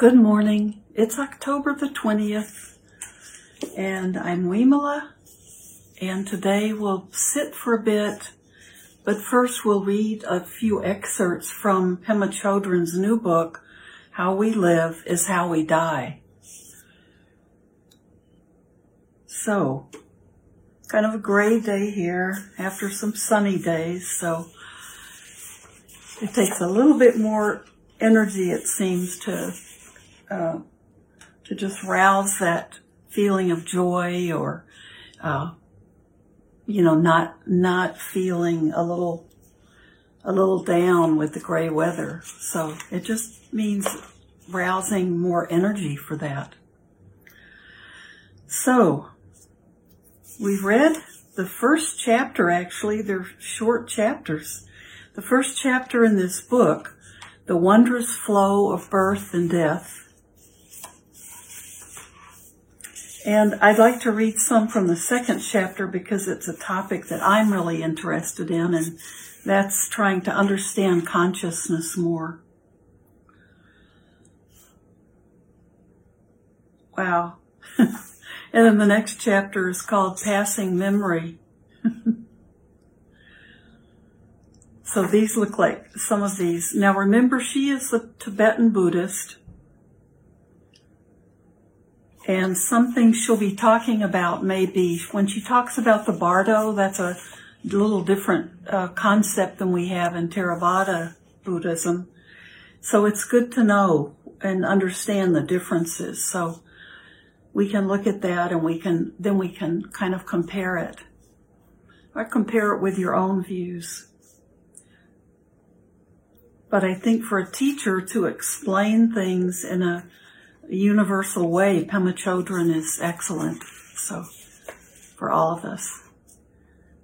Good morning. It's October the 20th, and I'm Wimala, and today we'll sit for a bit, but first we'll read a few excerpts from Pema Chodron's new book, How We Live is How We Die. So, kind of a gray day here after some sunny days, so it takes a little bit more energy, it seems, to uh, to just rouse that feeling of joy or uh, you know not not feeling a little a little down with the gray weather. So it just means rousing more energy for that. So we've read the first chapter actually they're short chapters. The first chapter in this book the wondrous flow of birth and death And I'd like to read some from the second chapter because it's a topic that I'm really interested in, and that's trying to understand consciousness more. Wow. and then the next chapter is called Passing Memory. so these look like some of these. Now remember, she is a Tibetan Buddhist and something she'll be talking about maybe when she talks about the bardo, that's a little different uh, concept than we have in Theravada Buddhism. So it's good to know and understand the differences. So we can look at that and we can, then we can kind of compare it. Or compare it with your own views. But I think for a teacher to explain things in a universal way, Pema Chodron is excellent. So, for all of us.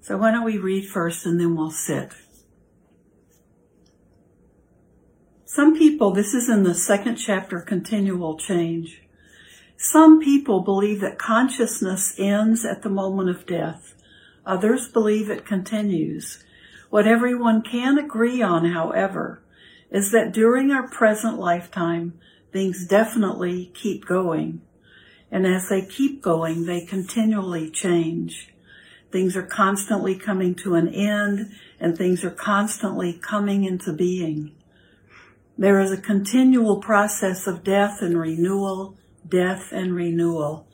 So why don't we read first and then we'll sit. Some people, this is in the second chapter, continual change. Some people believe that consciousness ends at the moment of death. Others believe it continues. What everyone can agree on, however, is that during our present lifetime, things definitely keep going. And as they keep going, they continually change. Things are constantly coming to an end and things are constantly coming into being. There is a continual process of death and renewal, death and renewal.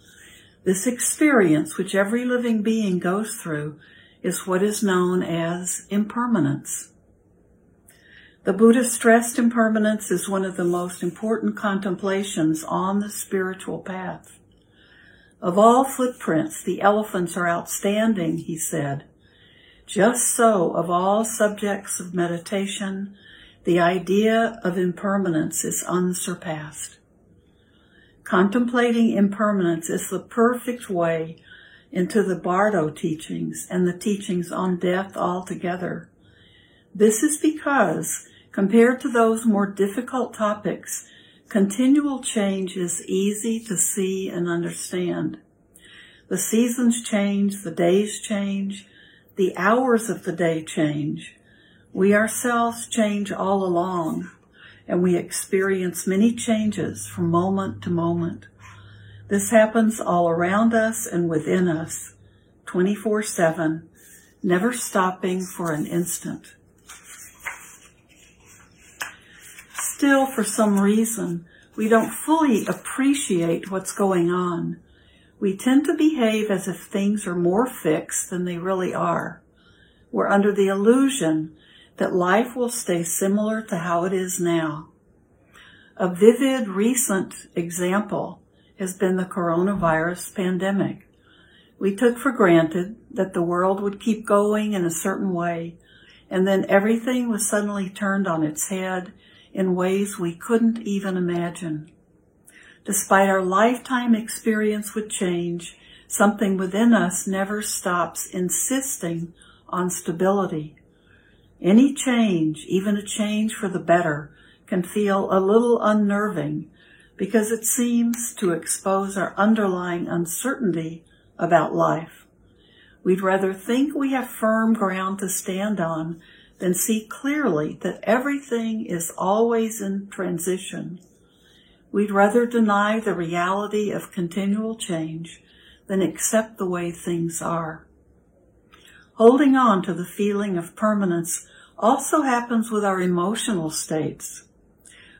This experience, which every living being goes through, is what is known as impermanence. The Buddha stressed impermanence is one of the most important contemplations on the spiritual path. Of all footprints, the elephants are outstanding, he said. Just so, of all subjects of meditation, the idea of impermanence is unsurpassed. Contemplating impermanence is the perfect way into the Bardo teachings and the teachings on death altogether. This is because Compared to those more difficult topics, continual change is easy to see and understand. The seasons change, the days change, the hours of the day change. We ourselves change all along, and we experience many changes from moment to moment. This happens all around us and within us, 24 7, never stopping for an instant. Still, for some reason, we don't fully appreciate what's going on. We tend to behave as if things are more fixed than they really are. We're under the illusion that life will stay similar to how it is now. A vivid recent example has been the coronavirus pandemic. We took for granted that the world would keep going in a certain way, and then everything was suddenly turned on its head in ways we couldn't even imagine. Despite our lifetime experience with change, something within us never stops insisting on stability. Any change, even a change for the better, can feel a little unnerving because it seems to expose our underlying uncertainty about life. We'd rather think we have firm ground to stand on then see clearly that everything is always in transition. We'd rather deny the reality of continual change than accept the way things are. Holding on to the feeling of permanence also happens with our emotional states.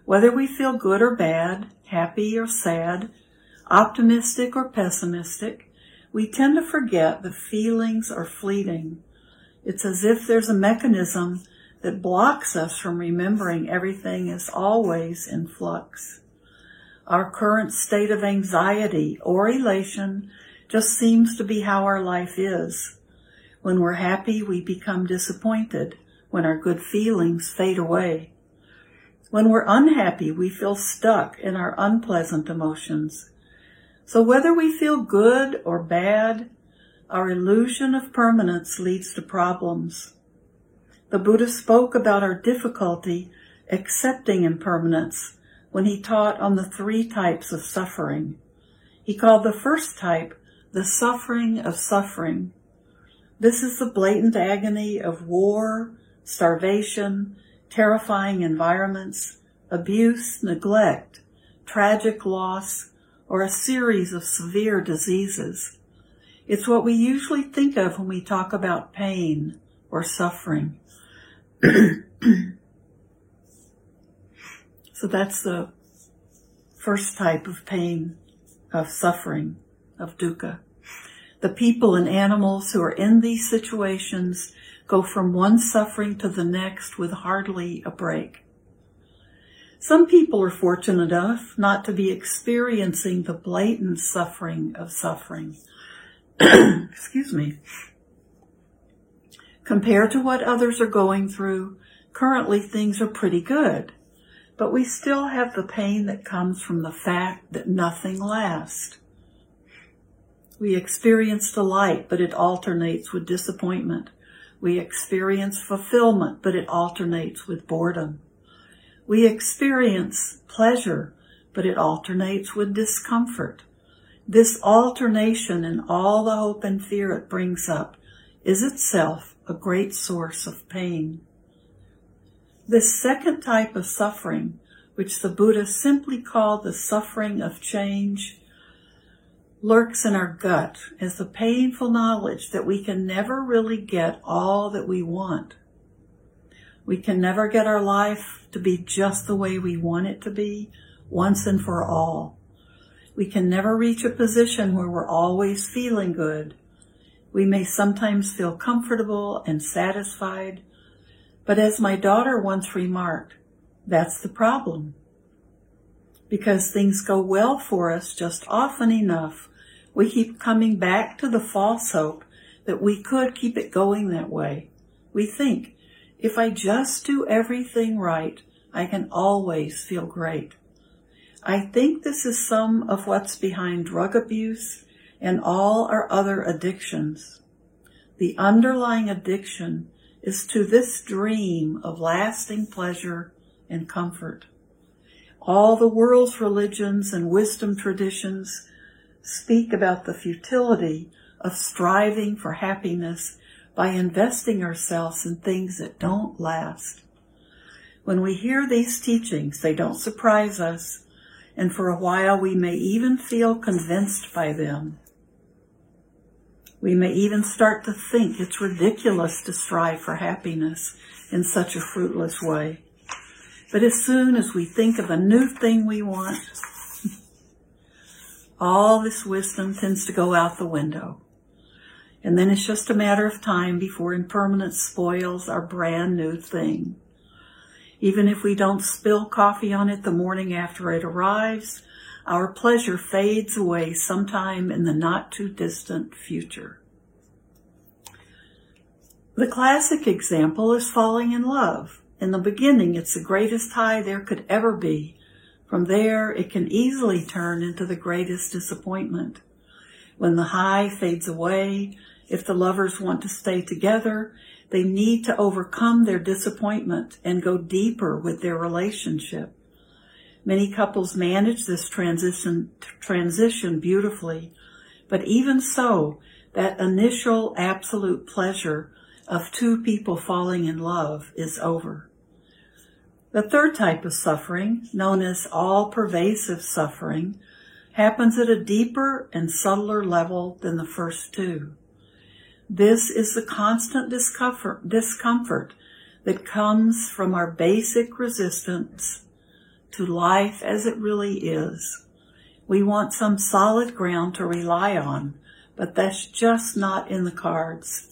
Whether we feel good or bad, happy or sad, optimistic or pessimistic, we tend to forget that feelings are fleeting. It's as if there's a mechanism that blocks us from remembering everything is always in flux. Our current state of anxiety or elation just seems to be how our life is. When we're happy, we become disappointed when our good feelings fade away. When we're unhappy, we feel stuck in our unpleasant emotions. So whether we feel good or bad, our illusion of permanence leads to problems. The Buddha spoke about our difficulty accepting impermanence when he taught on the three types of suffering. He called the first type the suffering of suffering. This is the blatant agony of war, starvation, terrifying environments, abuse, neglect, tragic loss, or a series of severe diseases. It's what we usually think of when we talk about pain or suffering. so that's the first type of pain, of suffering of dukkha. The people and animals who are in these situations go from one suffering to the next with hardly a break. Some people are fortunate enough not to be experiencing the blatant suffering of suffering. Excuse me. Compared to what others are going through, currently things are pretty good. But we still have the pain that comes from the fact that nothing lasts. We experience delight, but it alternates with disappointment. We experience fulfillment, but it alternates with boredom. We experience pleasure, but it alternates with discomfort. This alternation and all the hope and fear it brings up is itself a great source of pain. This second type of suffering, which the Buddha simply called the suffering of change, lurks in our gut as the painful knowledge that we can never really get all that we want. We can never get our life to be just the way we want it to be once and for all. We can never reach a position where we're always feeling good. We may sometimes feel comfortable and satisfied, but as my daughter once remarked, that's the problem. Because things go well for us just often enough we keep coming back to the false hope that we could keep it going that way. We think, if I just do everything right, I can always feel great. I think this is some of what's behind drug abuse and all our other addictions. The underlying addiction is to this dream of lasting pleasure and comfort. All the world's religions and wisdom traditions speak about the futility of striving for happiness by investing ourselves in things that don't last. When we hear these teachings, they don't surprise us, and for a while we may even feel convinced by them. We may even start to think it's ridiculous to strive for happiness in such a fruitless way. But as soon as we think of a new thing we want, all this wisdom tends to go out the window. And then it's just a matter of time before impermanence spoils our brand new thing. Even if we don't spill coffee on it the morning after it arrives, our pleasure fades away sometime in the not too distant future. The classic example is falling in love. In the beginning, it's the greatest high there could ever be, from there, it can easily turn into the greatest disappointment. When the high fades away, if the lovers want to stay together, they need to overcome their disappointment and go deeper with their relationship. Many couples manage this transition, transition beautifully, but even so, that initial absolute pleasure of two people falling in love is over. The third type of suffering, known as all pervasive suffering, happens at a deeper and subtler level than the first two. This is the constant discomfort, discomfort that comes from our basic resistance to life as it really is. We want some solid ground to rely on, but that's just not in the cards.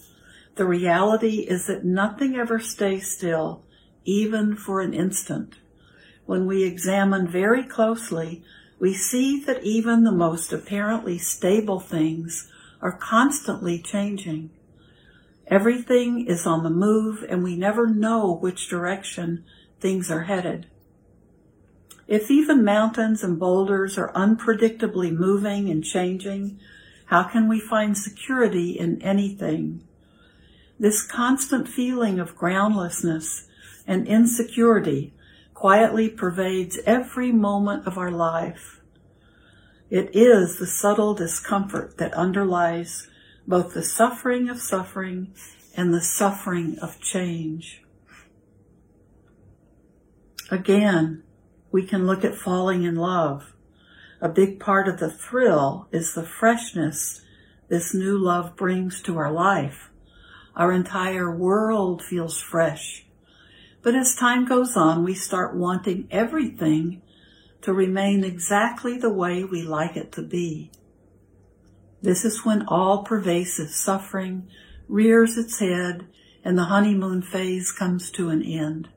The reality is that nothing ever stays still, even for an instant. When we examine very closely, we see that even the most apparently stable things are constantly changing. Everything is on the move and we never know which direction things are headed. If even mountains and boulders are unpredictably moving and changing, how can we find security in anything? This constant feeling of groundlessness and insecurity quietly pervades every moment of our life. It is the subtle discomfort that underlies both the suffering of suffering and the suffering of change. Again, we can look at falling in love. A big part of the thrill is the freshness this new love brings to our life. Our entire world feels fresh. But as time goes on, we start wanting everything to remain exactly the way we like it to be. This is when all pervasive suffering rears its head and the honeymoon phase comes to an end.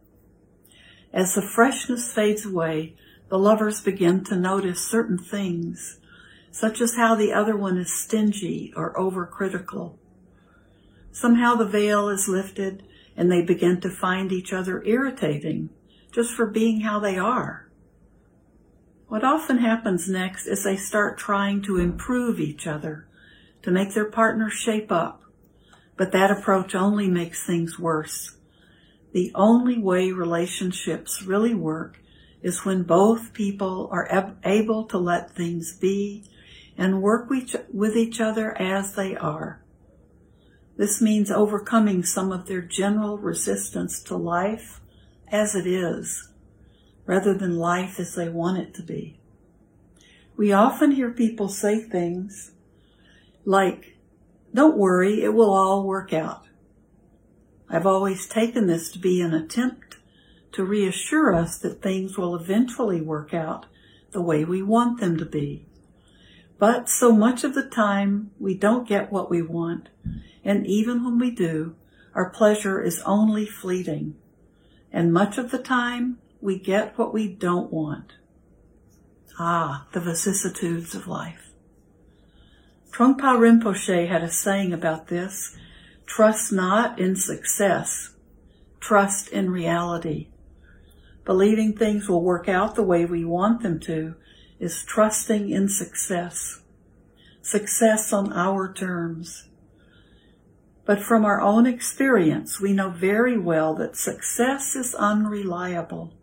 As the freshness fades away, the lovers begin to notice certain things, such as how the other one is stingy or overcritical. Somehow the veil is lifted and they begin to find each other irritating just for being how they are. What often happens next is they start trying to improve each other, to make their partner shape up. But that approach only makes things worse. The only way relationships really work is when both people are ab- able to let things be and work with each other as they are. This means overcoming some of their general resistance to life as it is rather than life as they want it to be. We often hear people say things like, don't worry, it will all work out. I've always taken this to be an attempt to reassure us that things will eventually work out the way we want them to be. But so much of the time we don't get what we want, and even when we do, our pleasure is only fleeting. And much of the time we get what we don't want. Ah, the vicissitudes of life. Trungpa Rinpoche had a saying about this, trust not in success, trust in reality. Believing things will work out the way we want them to is trusting in success. Success on our terms. But from our own experience, we know very well that success is unreliable.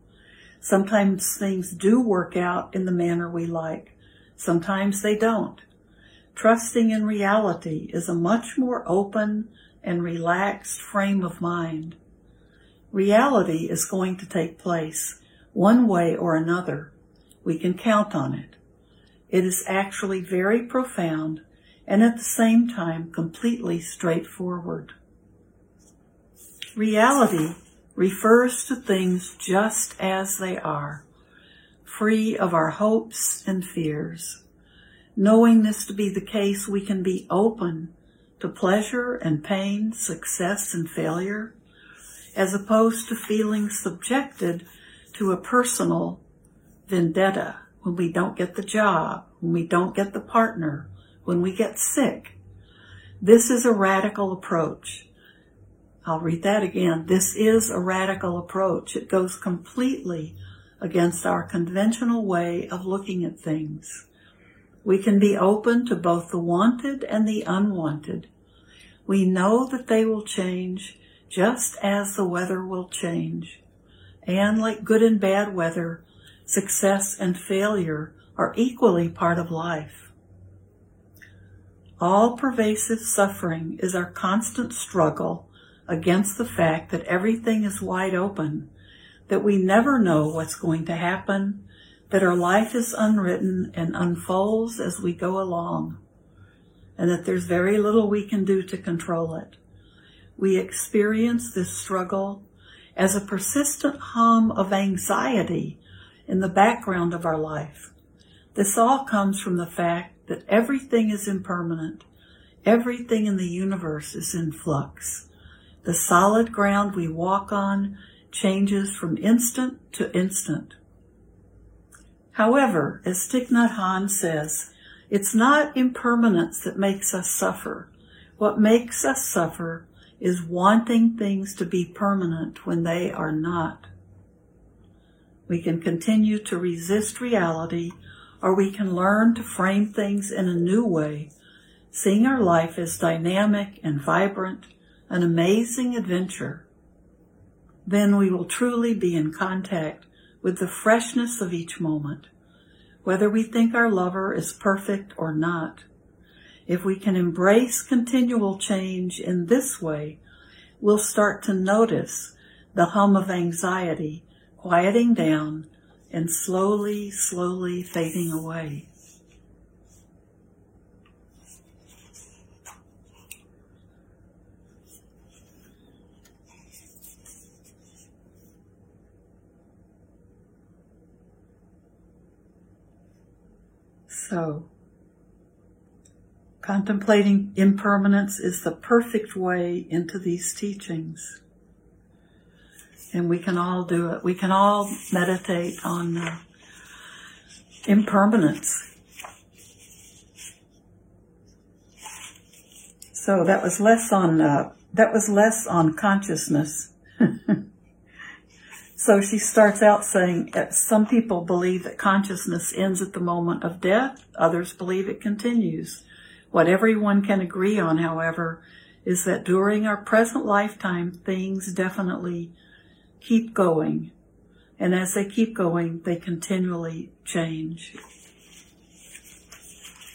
Sometimes things do work out in the manner we like. Sometimes they don't. Trusting in reality is a much more open and relaxed frame of mind. Reality is going to take place one way or another. We can count on it. It is actually very profound and at the same time completely straightforward. Reality refers to things just as they are, free of our hopes and fears. Knowing this to be the case, we can be open to pleasure and pain, success and failure, as opposed to feeling subjected to a personal vendetta when we don't get the job, when we don't get the partner, when we get sick. This is a radical approach. I'll read that again. This is a radical approach. It goes completely against our conventional way of looking at things. We can be open to both the wanted and the unwanted. We know that they will change just as the weather will change. And like good and bad weather, success and failure are equally part of life. All pervasive suffering is our constant struggle against the fact that everything is wide open, that we never know what's going to happen, that our life is unwritten and unfolds as we go along, and that there's very little we can do to control it. We experience this struggle as a persistent hum of anxiety in the background of our life. This all comes from the fact that everything is impermanent. Everything in the universe is in flux. The solid ground we walk on changes from instant to instant. However, as Thich Nhat Hanh says, it's not impermanence that makes us suffer. What makes us suffer is wanting things to be permanent when they are not. We can continue to resist reality or we can learn to frame things in a new way, seeing our life as dynamic and vibrant, an amazing adventure. Then we will truly be in contact with the freshness of each moment, whether we think our lover is perfect or not. If we can embrace continual change in this way, we'll start to notice the hum of anxiety quieting down and slowly, slowly fading away. So, contemplating impermanence is the perfect way into these teachings. And we can all do it. We can all meditate on uh, impermanence. So that was less on uh, that was less on consciousness. So she starts out saying, some people believe that consciousness ends at the moment of death. Others believe it continues. What everyone can agree on, however, is that during our present lifetime, things definitely keep going. And as they keep going, they continually change.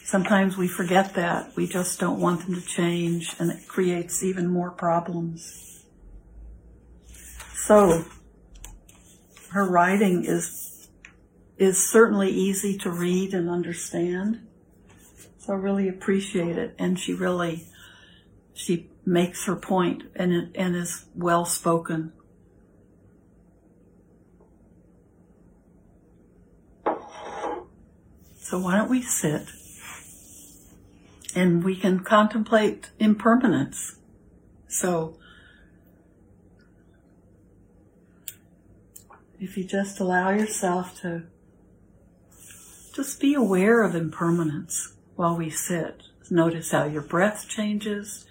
Sometimes we forget that. We just don't want them to change and it creates even more problems. So, her writing is is certainly easy to read and understand. So I really appreciate it, and she really she makes her point and and is well spoken. So why don't we sit and we can contemplate impermanence. So if you just allow yourself to just be aware of impermanence while we sit. Notice how your breath changes,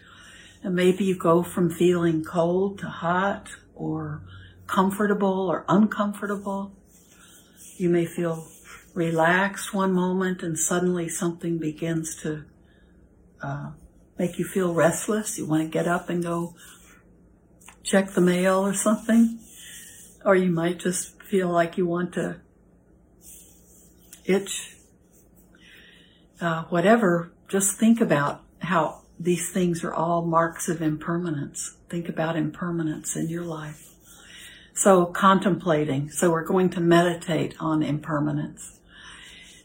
and maybe you go from feeling cold to hot, or comfortable or uncomfortable. You may feel relaxed one moment, and suddenly something begins to uh, make you feel restless. You want to get up and go check the mail or something. Or you might just feel like you want to itch. Uh, whatever, just think about how these things are all marks of impermanence. Think about impermanence in your life. So contemplating. So we're going to meditate on impermanence.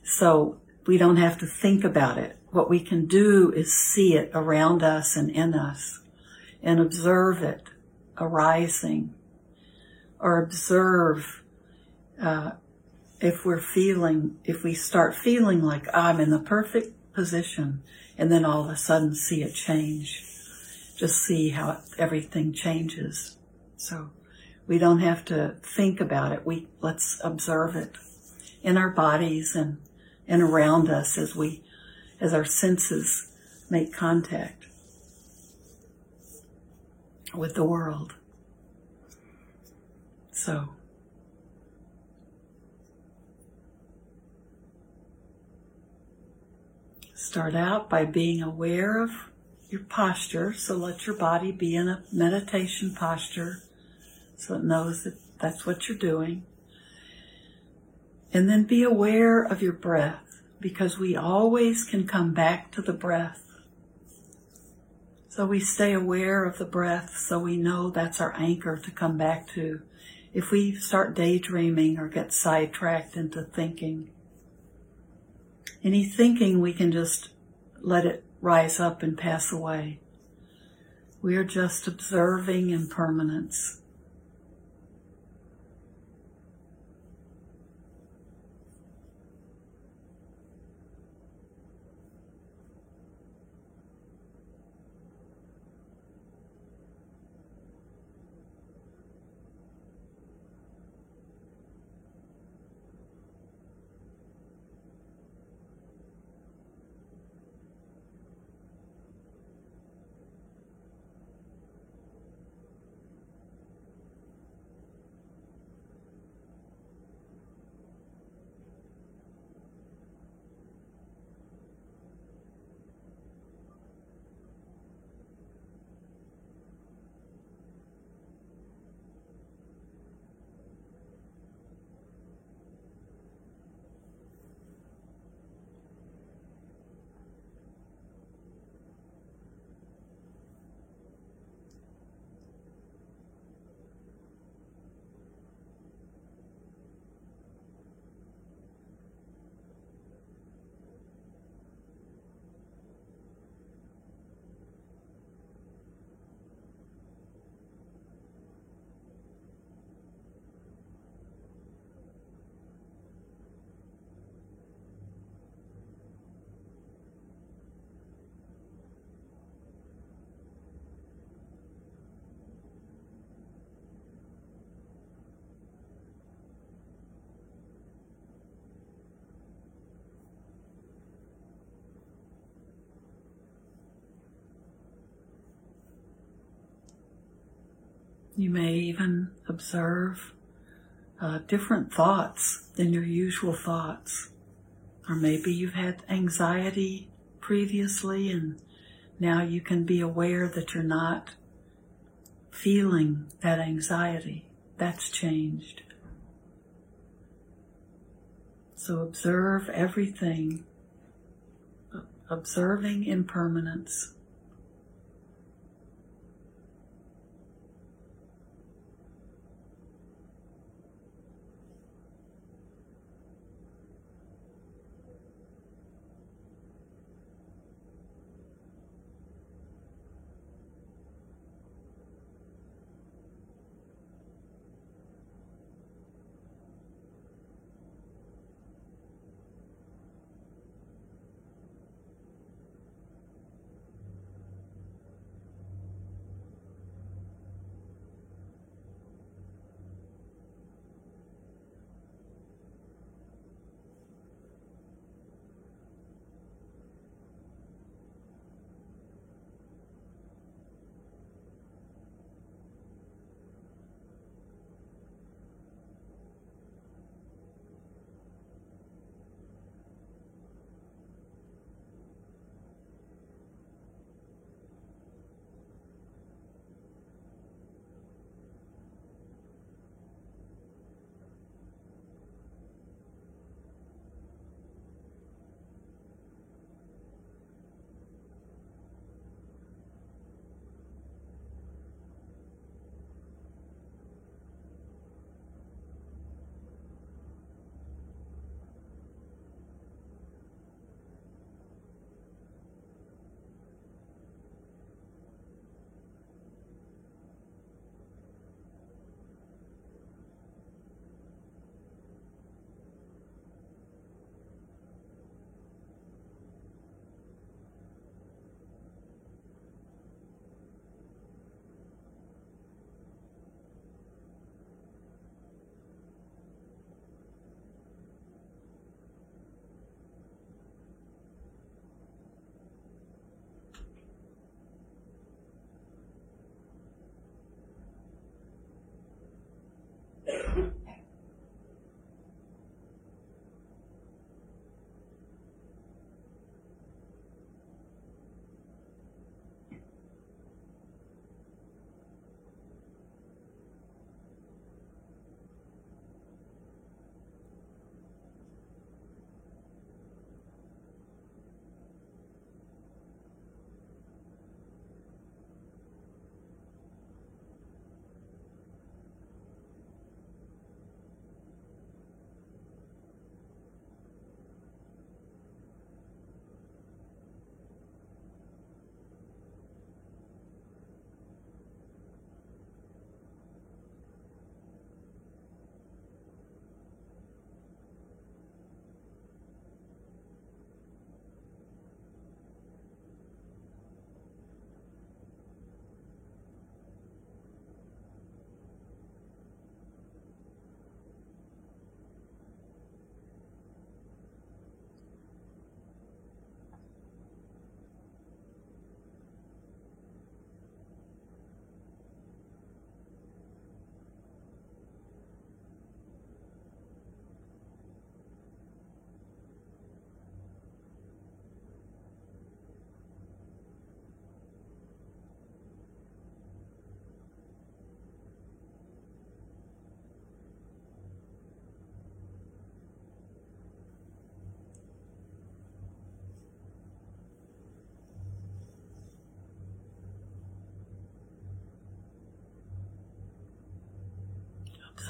So we don't have to think about it. What we can do is see it around us and in us and observe it arising or observe uh, if we're feeling, if we start feeling like I'm in the perfect position, and then all of a sudden see it change. Just see how everything changes. So we don't have to think about it. We let's observe it in our bodies and and around us as we as our senses make contact with the world. So, start out by being aware of your posture. So, let your body be in a meditation posture so it knows that that's what you're doing. And then be aware of your breath because we always can come back to the breath. So we stay aware of the breath so we know that's our anchor to come back to if we start daydreaming or get sidetracked into thinking. Any thinking, we can just let it rise up and pass away. We are just observing impermanence. You may even observe uh, different thoughts than your usual thoughts. Or maybe you've had anxiety previously and now you can be aware that you're not feeling that anxiety. That's changed. So observe everything, observing impermanence.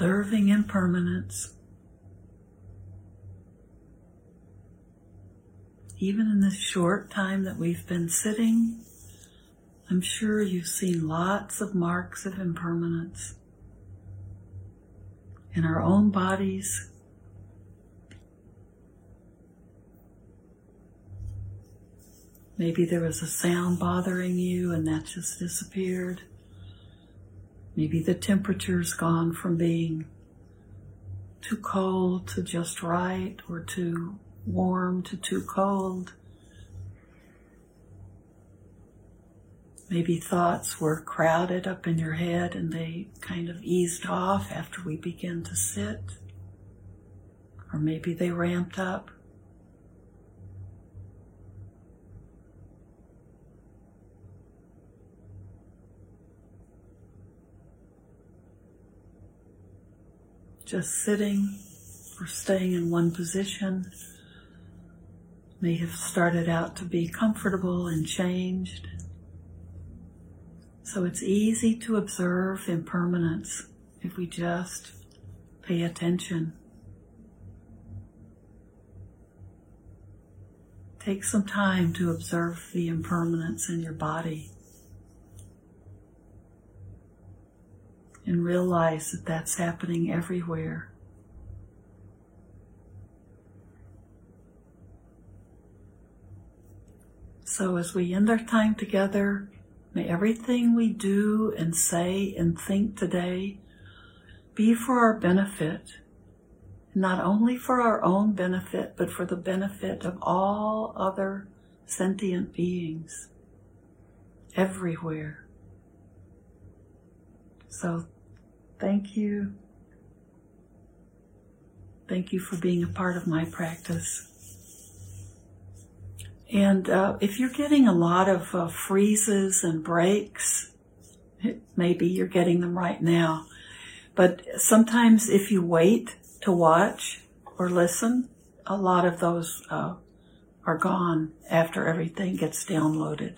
Observing impermanence. Even in this short time that we've been sitting, I'm sure you've seen lots of marks of impermanence in our own bodies. Maybe there was a sound bothering you and that just disappeared. Maybe the temperature's gone from being too cold to just right or too warm to too cold. Maybe thoughts were crowded up in your head and they kind of eased off after we begin to sit. Or maybe they ramped up. Just sitting or staying in one position may have started out to be comfortable and changed. So it's easy to observe impermanence if we just pay attention. Take some time to observe the impermanence in your body and realize that that's happening everywhere. So as we end our time together, may everything we do and say and think today be for our benefit, not only for our own benefit, but for the benefit of all other sentient beings everywhere. So thank you. Thank you for being a part of my practice. And uh, if you're getting a lot of uh, freezes and breaks, it, maybe you're getting them right now. But sometimes if you wait to watch or listen, a lot of those uh, are gone after everything gets downloaded.